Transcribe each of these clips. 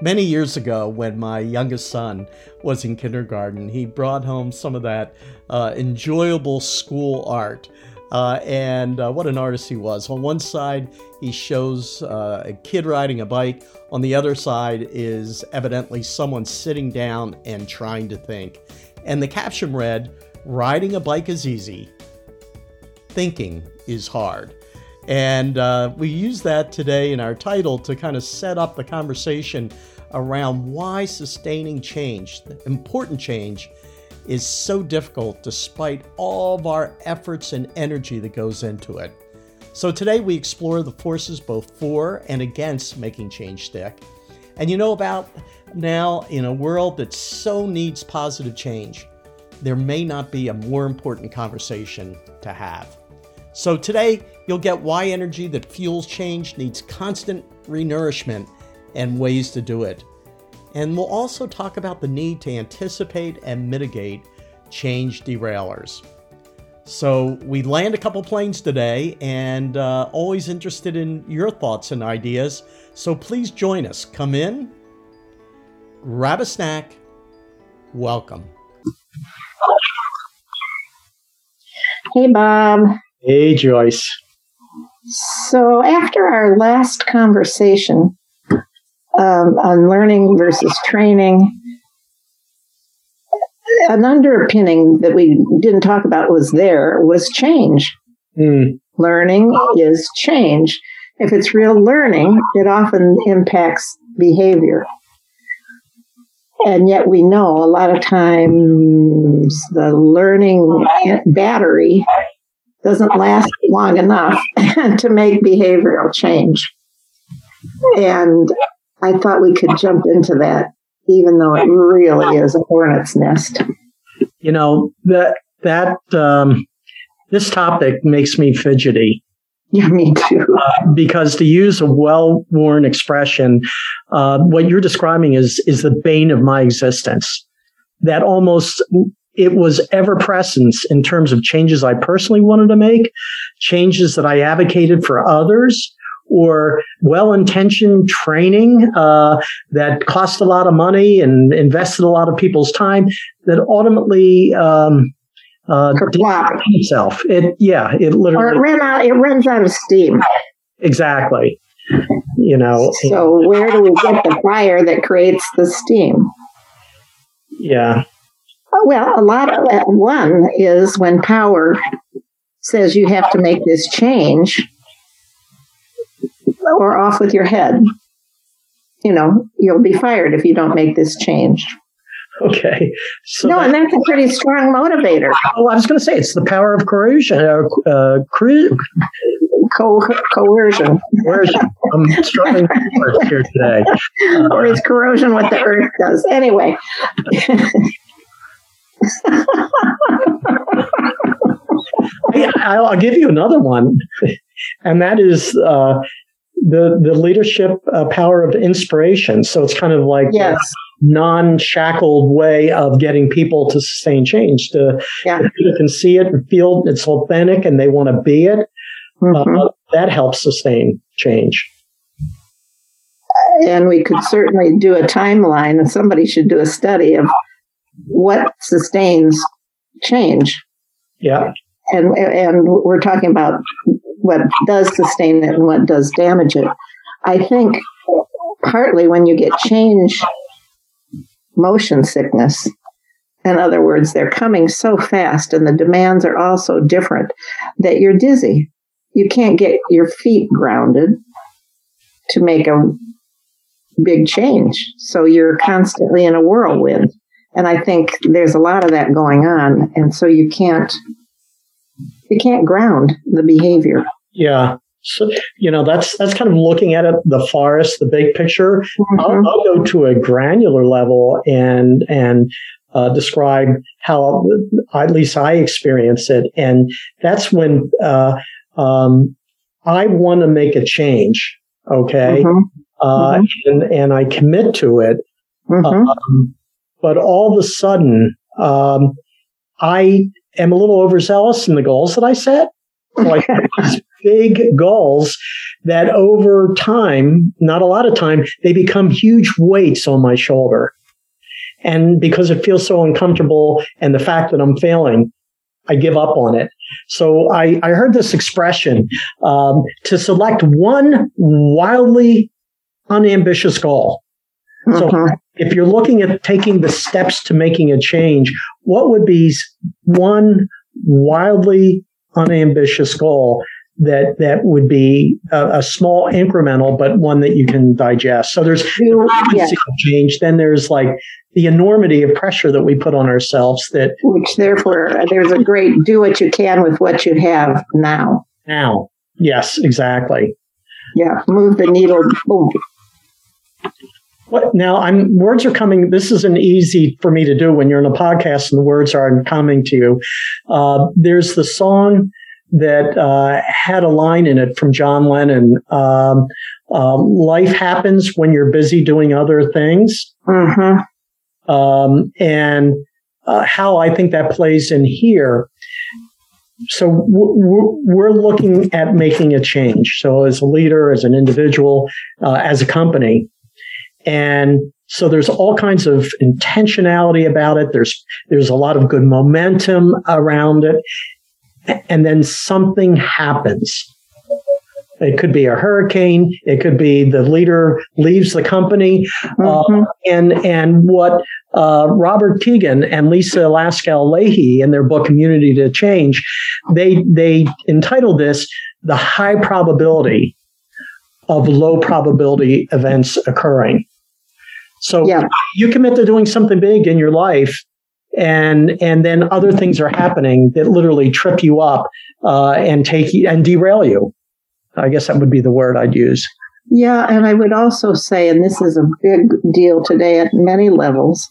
Many years ago, when my youngest son was in kindergarten, he brought home some of that uh, enjoyable school art. Uh, and uh, what an artist he was. On one side, he shows uh, a kid riding a bike. On the other side is evidently someone sitting down and trying to think. And the caption read Riding a bike is easy, thinking is hard. And uh, we use that today in our title to kind of set up the conversation around why sustaining change, important change, is so difficult despite all of our efforts and energy that goes into it. So today we explore the forces both for and against making change stick. And you know about now in a world that so needs positive change, there may not be a more important conversation to have. So today you'll get why energy that fuels change needs constant renourishment and ways to do it. And we'll also talk about the need to anticipate and mitigate change derailers. So, we land a couple planes today and uh, always interested in your thoughts and ideas. So, please join us. Come in, grab a snack. Welcome. Hey, Bob. Hey, Joyce. So, after our last conversation um, on learning versus training, an underpinning that we didn't talk about was there was change. Mm. Learning is change. If it's real learning, it often impacts behavior. And yet we know a lot of times the learning battery doesn't last long enough to make behavioral change. And I thought we could jump into that, even though it really is a hornet's nest. You know that that um, this topic makes me fidgety. Yeah, me too. Uh, because to use a well-worn expression, uh, what you're describing is is the bane of my existence. That almost it was ever present in terms of changes I personally wanted to make, changes that I advocated for others, or well-intentioned training uh, that cost a lot of money and invested a lot of people's time that ultimately um, uh, itself. It yeah, it literally or it ran out. It runs out of steam. Exactly. You know. So where do we get the fire that creates the steam? Yeah. Well, a lot of uh, one is when power says you have to make this change or off with your head. You know, you'll be fired if you don't make this change. Okay. So no, that, and that's a pretty strong motivator. Oh, I was going to say it's the power of coercion. Uh, uh, Co- coercion. Coercion. I'm struggling here today. Or is corrosion what the earth does? Anyway. I'll give you another one, and that is uh, the the leadership uh, power of inspiration. So it's kind of like yes. non shackled way of getting people to sustain change. To yeah. people can see it and feel it's authentic, and they want to be it. Mm-hmm. Uh, that helps sustain change. And we could certainly do a timeline, and somebody should do a study of what sustains change. Yeah. And and we're talking about what does sustain it and what does damage it. I think partly when you get change motion sickness, in other words, they're coming so fast and the demands are all so different that you're dizzy. You can't get your feet grounded to make a big change. So you're constantly in a whirlwind. And I think there's a lot of that going on. And so you can't you can't ground the behavior. Yeah. So, you know, that's that's kind of looking at it, the forest, the big picture. Mm-hmm. I'll, I'll, go to a granular level and and uh, describe how at least I experience it, and that's when uh, um, I want to make a change. Okay, mm-hmm. Uh, mm-hmm. and and I commit to it, mm-hmm. um, but all of a sudden, um, I am a little overzealous in the goals that I set. So have these big goals that over time, not a lot of time, they become huge weights on my shoulder. And because it feels so uncomfortable and the fact that I'm failing, I give up on it. So I, I heard this expression um, to select one wildly unambitious goal. So Mhm. If you're looking at taking the steps to making a change, what would be one wildly unambitious goal that that would be a, a small incremental, but one that you can digest? So there's You- yeah, of change. Then there's like the enormity of pressure that we put on ourselves that which therefore uh, there's a great do what you can with what you have now. now, yes, exactly. Yeah, move the needle. Boom. What now? I'm words are coming. This isn't easy for me to do when you're in a podcast and the words aren't coming to you. Uh, there's the song that uh, had a line in it from John Lennon. Um, uh, Life happens when you're busy doing other things, hmm um, and uh, how I think that plays in here. So w- w- we're looking at making a change. So as a leader, as an individual, uh, as a company, and so there's all kinds of intentionality about it. There's there's a lot of good momentum around it, and then something happens. It could be a hurricane. It could be the leader leaves the company. hmm And and what uh, Robert Kegan and Lisa Laskow Lahey in their book Immunity to Change, they they entitled this "The High Probability of Low Probability Events Occurring." So Yeah. you commit to doing something big in your life, and and then other things are happening that literally trip you up uh, and take you and derail you. I guess that would be the word I'd use. Yeah, and I would also say, and this is a big deal today at many levels,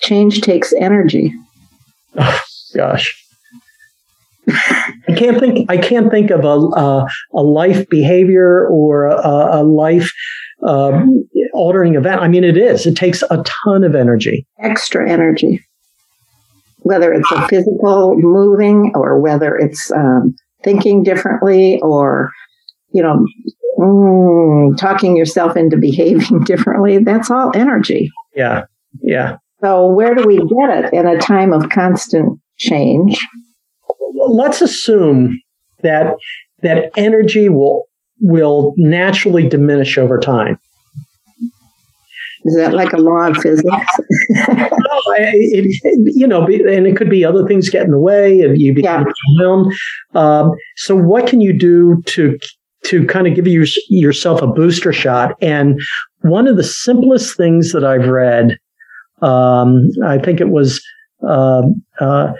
change takes energy. gosh i can't think i can't think of a a, a life behavior or a, a life um, altering event i mean it is it takes a ton of energy extra energy, whether it's a physical moving or whether it's um, thinking differently or, you know, mm, talking yourself into behaving differently. That's all energy. yeah yeah So, where do we get it in a time of constant change? let's assume that that energy will will naturally diminish over time Is that like a law of physics? No, it, it- you know, and it could be other things get in the way, and you become overwhelmed. Um, so, what can you do to to kind of give you, yourself a booster shot? And one of the simplest things that I've read, um, I think it was um uh,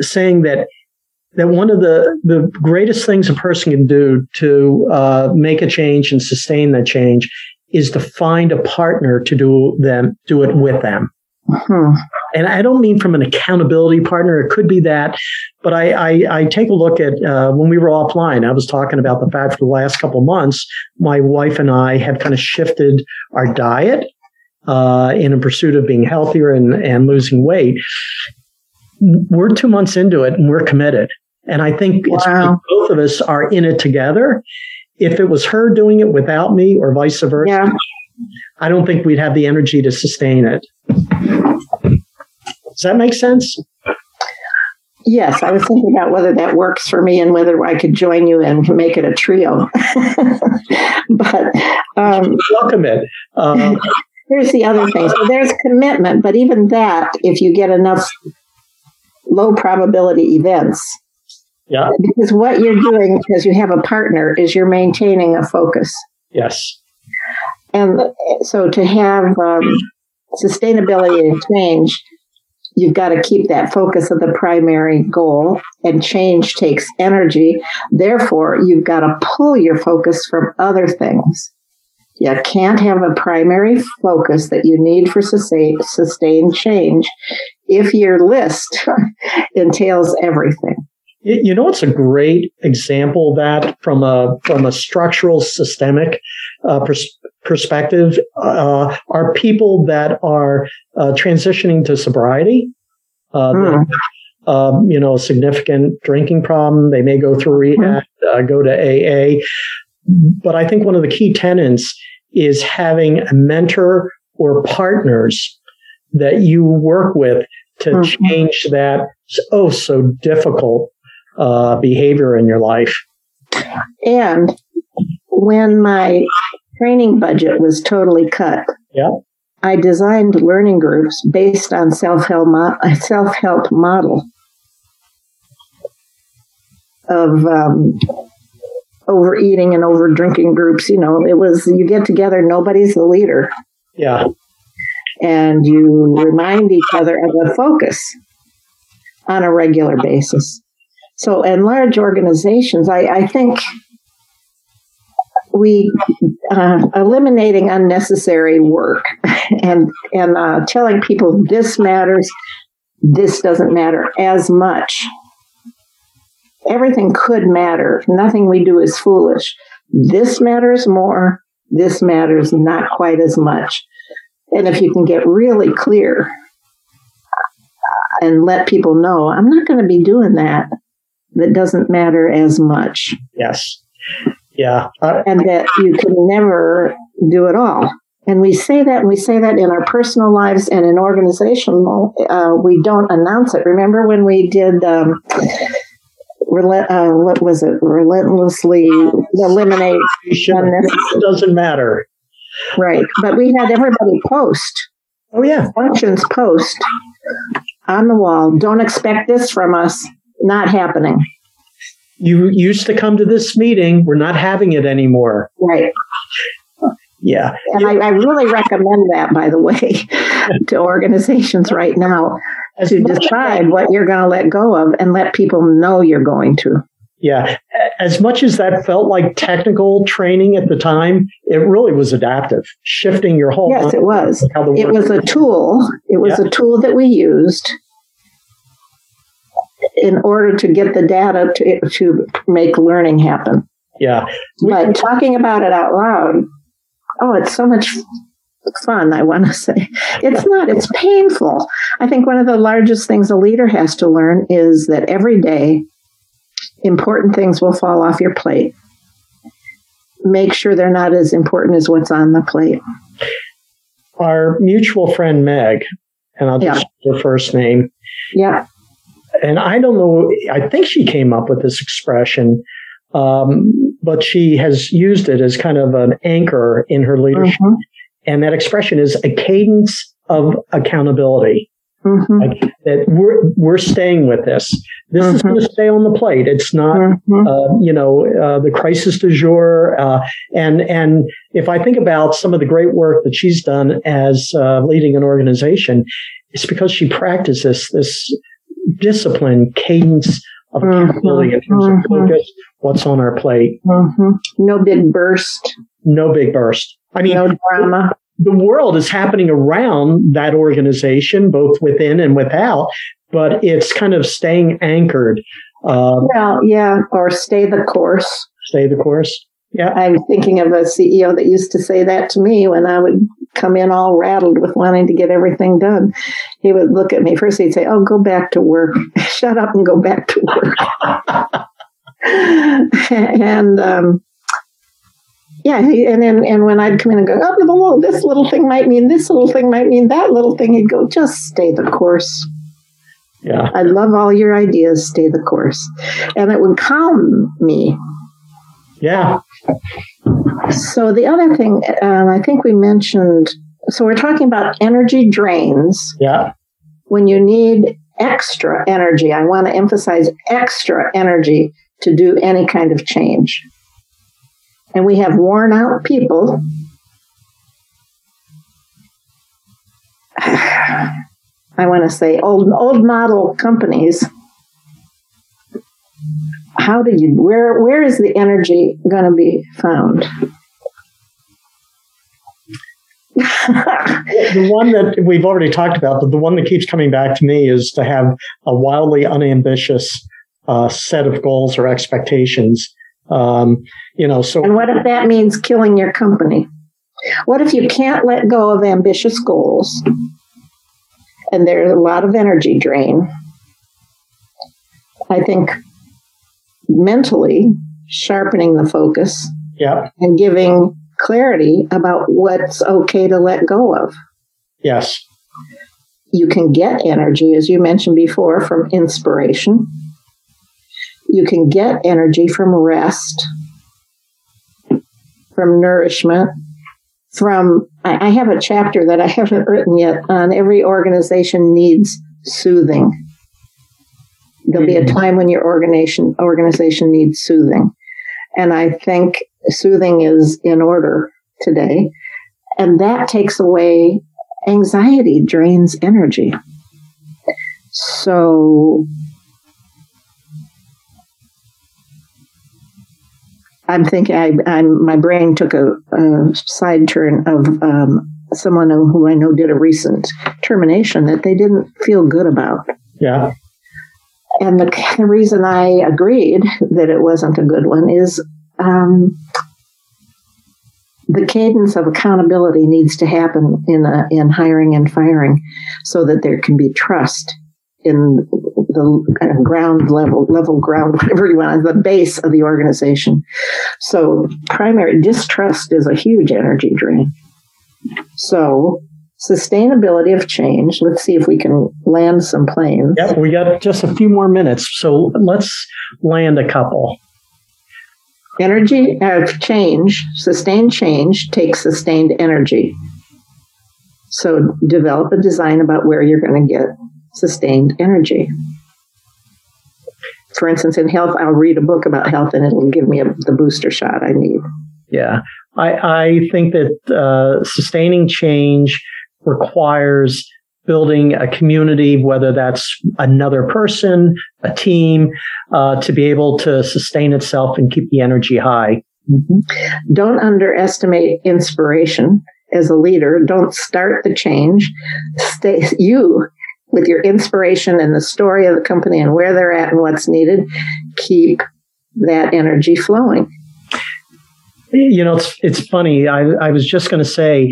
saying that that one of the the greatest things a person can do to uh, make a change and sustain that change is to find a partner to do them do it with them Hmm. and I don't mean from an accountability partner. It could be that, but I, I, I take a look at uh, when we were offline. I was talking about the fact for the last couple of months, my wife and I have kind of shifted our diet uh, in a pursuit of being healthier and, and losing weight. We're two months into it, and we're committed. And I think it's Wow. both of us are in it together. If it was her doing it without me, or vice versa, Yeah. I don't think we'd have the energy to sustain it. Does that make sense? Yes, I was thinking about whether that works for me and whether I could join you and make it a trio. but um, Welcome it. Uh, here's the other thing. So there's commitment, but even that, if you get enough low probability events, yeah. because what you're doing because you have a partner is you're maintaining a focus. Yes. And so to have um, sustainability and change, you've got to keep that focus of the primary goal, and change takes energy. Therefore, you've got to pull your focus from other things. You can't have a primary focus that you need for sustain, sustained change if your list entails everything. You know, it's a great example that from a from a structural systemic uh, pers- perspective. Uh, are people that are uh, transitioning to sobriety. Uh, Hmm. um, you know, a significant drinking problem. They may go through rehab, uh, go to AA. But I think one of the key tenets is having a mentor or partners that you work with to mm-hmm. change that oh so difficult uh, behavior in your life. And when my training budget was totally cut, yeah. I designed learning groups based on self-help mo- self-help model of um, overeating and over drinking groups. You know, it was you get together, nobody's the leader. Yeah. And you remind each other of the focus on a regular basis. So, in large organizations, I, I think we uh, eliminating unnecessary work and and uh, telling people this matters, this doesn't matter as much. Everything could matter. Nothing we do is foolish. This matters more. This matters not quite as much. And if you can get really clear and let people know, I'm not going to be doing that, that doesn't matter as much. Yes. Yeah. Uh, and that you can never do it all. And we say that, and we say that in our personal lives and in organizational, uh, we don't announce it. Remember when we did, um, uh, what was it? Relentlessly eliminate. It doesn't matter. Right. But we had everybody post. Oh, yeah. Functions post on the wall. Don't expect this from us. Not happening. You used to come to this meeting. We're not having it anymore. Right. Yeah. And I, I, really recommend that, by the way, to organizations right now As to decide what you're going to let go of and let people know you're going to. Yeah. As much as that felt like technical training at the time, it really was adaptive, shifting your whole. Yes, it was. It was a tool. It was yeah. a tool that we used in order to get the data to, to make learning happen. Yeah. But talking about it out loud, oh, it's so much fun, I want to say. It's not, it's painful. I think one of the largest things a leader has to learn is that every day important things will fall off your plate. Make sure they're not as important as what's on the plate. Our mutual friend Meg, and I'll just yeah. her first name. Yeah. And I don't know, I think she came up with this expression, um, but she has used it as kind of an anchor in her leadership. Mm-hmm. And that expression is a cadence of accountability. Mm-hmm. Like that we're we're staying with this. This mm-hmm. is going to stay on the plate. It's not, mm-hmm. uh, you know, uh, the crisis du jour. Uh, and and if I think about some of the great work that she's done as uh, leading an organization, it's because she practices this discipline, cadence of mm-hmm. accountability in terms of mm-hmm. focus, what's on our plate. Mm-hmm. No big burst. No big burst. I mean, no drama the world is happening around that organization, both within and without, but it's kind of staying anchored. Um, well, yeah, or stay the course. Stay the course. Yeah. I'm thinking of a CEO that used to say that to me when I would come in all rattled with wanting to get everything done. He would look at me first, he'd say, Oh, go back to work. Shut up and go back to work. and um, yeah, and then and when I'd come in and go, oh, this little thing might mean this little thing might mean that little thing, he'd go, just stay the course. Yeah, I love all your ideas. Stay the course, and it would calm me. Yeah. So the other thing, um, I think we mentioned. So we're talking about energy drains. Yeah. When you need extra energy, I want to emphasize extra energy to do any kind of change and we have worn out people. I want to say old old model companies. How do you where where is the energy going to be found? the one that we've already talked about, but the one that keeps coming back to me is to have a wildly unambitious uh, set of goals or expectations um, you know, so. And what if that means killing your company? What if you can't let go of ambitious goals and there's a lot of energy drain? I think mentally sharpening the focus Yeah. and giving clarity about what's okay to let go of. Yes. You can get energy, as you mentioned before, from inspiration. You can get energy from rest, from nourishment, from. I I have a chapter that I haven't written yet on every organization needs soothing. There'll be a Mhm. time when your organization organization needs soothing. And I think soothing is in order today. And that takes away anxiety, drains energy. So I'm thinking, I, I'm, my brain took a, a side turn of um, someone who I know did a recent termination that they didn't feel good about. Yeah. And the, the reason I agreed that it wasn't a good one is um, the cadence of accountability needs to happen in a, in hiring and firing, so that there can be trust in the uh, ground level, level ground, whatever you want, the base of the organization. So primary distrust is a huge energy drain. So sustainability of change. Let's see if we can land some planes. Yep. We got just a few more minutes. So let's land a couple. Energy of change, sustained change takes sustained energy. So develop a design about where you're going to get sustained energy. For instance, in health, I'll read a book about health and it'll give me a, the booster shot I need. Yeah. I, I think that uh, sustaining change requires building a community, whether that's another person, a team, uh, to be able to sustain itself and keep the energy high. Don't underestimate inspiration as a leader. Don't start the change. Stay you with your inspiration and the story of the company and where they're at and what's needed. Keep that energy flowing. You know, it's it's funny. I, I was just going to say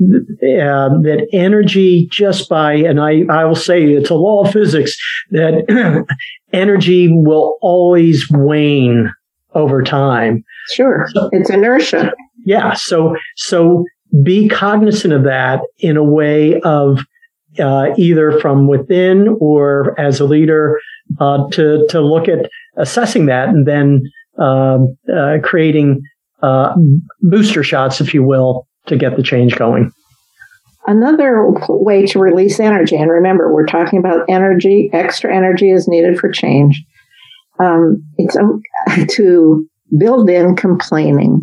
uh, that energy just by, and I, I will say it's a law of physics that energy will always wane over time. Sure. It's inertia. Yeah. So, so be cognizant of that in a way of uh, either from within or as a leader uh, to to look at assessing that and then um, uh, creating uh, booster shots, if you will, to get the change going. Another way to release energy, and remember, we're talking about energy, extra energy is needed for change. Um, it's o- to build in complaining.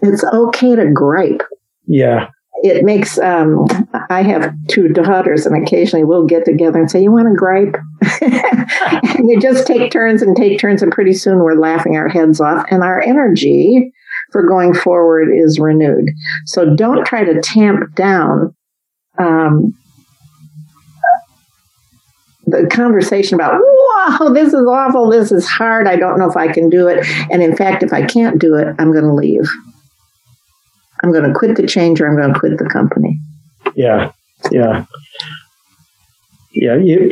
It's okay to gripe. Yeah. It makes, um, I have two daughters, and occasionally we'll get together and say, You want to gripe? and just take turns and take turns, and pretty soon we're laughing our heads off, and our energy for going forward is renewed. So don't try to tamp down um, the conversation about, whoa, this is awful, this is hard, I don't know if I can do it. And in fact, if I can't do it, I'm going to leave. I'm going to quit the change or I'm going to quit the company. Yeah. Yeah. Yeah. You,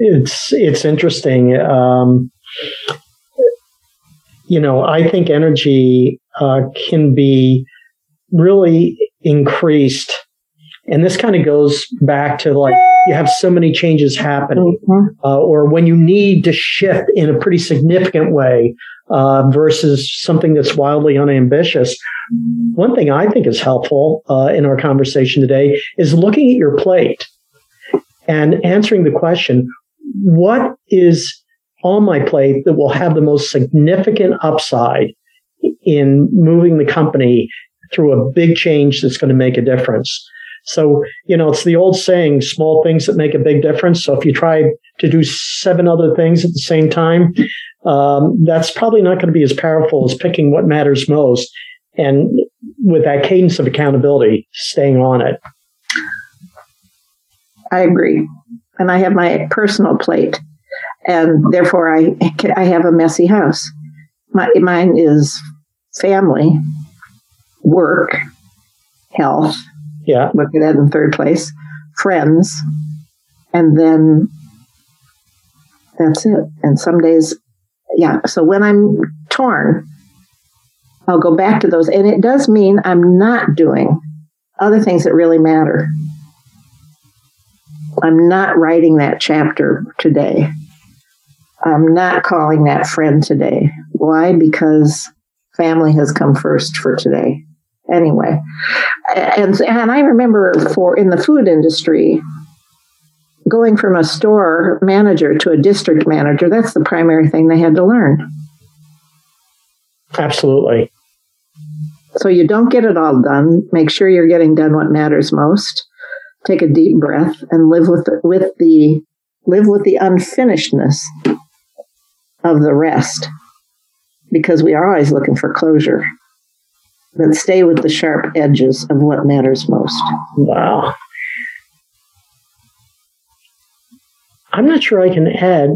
it's, it's interesting. Um, you know, I think energy uh, can be really increased. And this kind of goes back to like you have so many changes happening, uh, or when you need to shift in a pretty significant way uh, versus something that's wildly unambitious. One thing I think is helpful uh, in our conversation today is looking at your plate and answering the question what is on my plate that will have the most significant upside in moving the company through a big change that's going to make a difference. So, you know, it's the old saying, small things that make a big difference. So if you try to do seven other things at the same time, um, that's probably not going to be as powerful as picking what matters most. And with that cadence of accountability, staying on it. I agree. And I have my personal plate. And therefore, I, I have a messy house. My, mine is family, work, health, Yeah. look at that in third place, friends, and then That's it. And some days, yeah. So when I'm torn, I'll go back to those. And it does mean I'm not doing other things that really matter. I'm not writing that chapter today. I'm not calling that friend today. Why? Because family has come first for today. Anyway, and and I remember for in the food industry, going from a store manager to a district manager, that's the primary thing they had to learn. Absolutely. So you don't get it all done. Make sure you're getting done what matters most. Take a deep breath and live with the, with the live with the unfinishedness of the rest because we are always looking for closure. But stay with the sharp edges of what matters most. Wow. I'm not sure I can add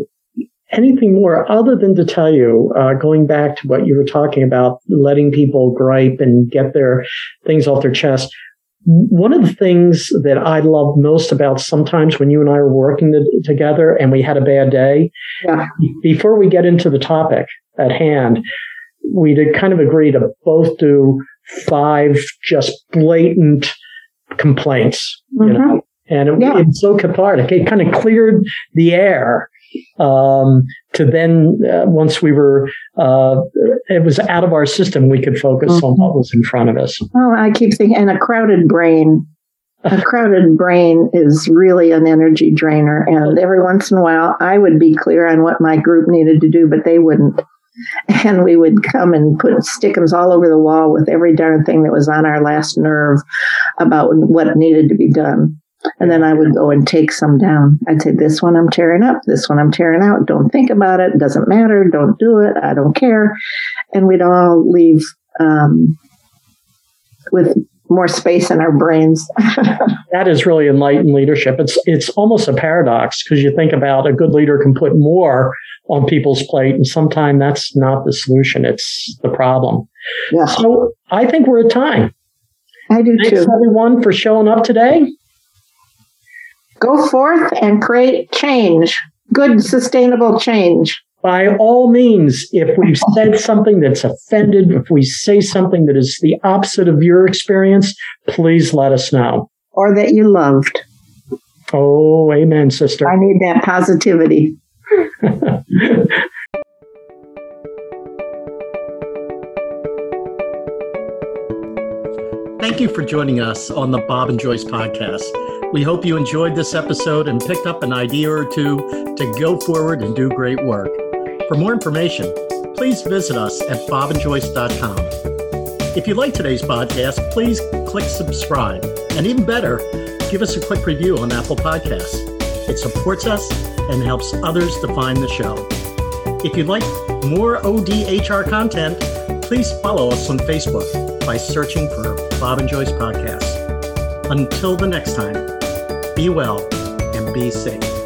anything more other than to tell you, uh, going back to what you were talking about, letting people gripe and get their things off their chest. One of the things that I love most about sometimes when you and I are working the, together and we had a bad day, yeah. before we get into the topic at hand, we did kind of agree to both do five just blatant complaints, mm-hmm. you know, and it, yeah. it's so cathartic. It kind of cleared the air um, to then uh, once we were uh, it was out of our system we could focus mm-hmm. on what was in front of us. Oh i keep thinking and a crowded brain a crowded brain is really an energy drainer. And every once in a while i would be clear on what my group needed to do but they wouldn't. And we would come and put stickums all over the wall with every darn thing that was on our last nerve about what needed to be done and then I would go and take some down. I'd say, this one I'm tearing up, this one I'm tearing out. Don't think about it. Doesn't matter. Don't do it. I don't care. And we'd all leave um, with more space in our brains. that is really enlightened leadership. It's it's almost a paradox because you think about a good leader can put more on people's plate, and sometimes that's not the solution. It's the problem. Yeah. So I think we're at time. I do Thanks, too. everyone, for showing up today. Go forth and create change, good, sustainable change. By all means, if we've said something that's offended, if we say something that is the opposite of your experience, please let us know. Or that you loved. Oh, amen, sister. I need that positivity. Thank you for joining us on the Bob and Joyce podcast. We hope you enjoyed this episode and picked up an idea or two to go forward and do great work. For more information, please visit us at bobandjoyce.com. If you like today's podcast, please click subscribe. And even better, give us a quick review on Apple Podcasts. It supports us and helps others to find the show. If you'd like more ODHR content, please follow us on Facebook by searching for Bob and Joyce Podcast. Until the next time, be well and be safe.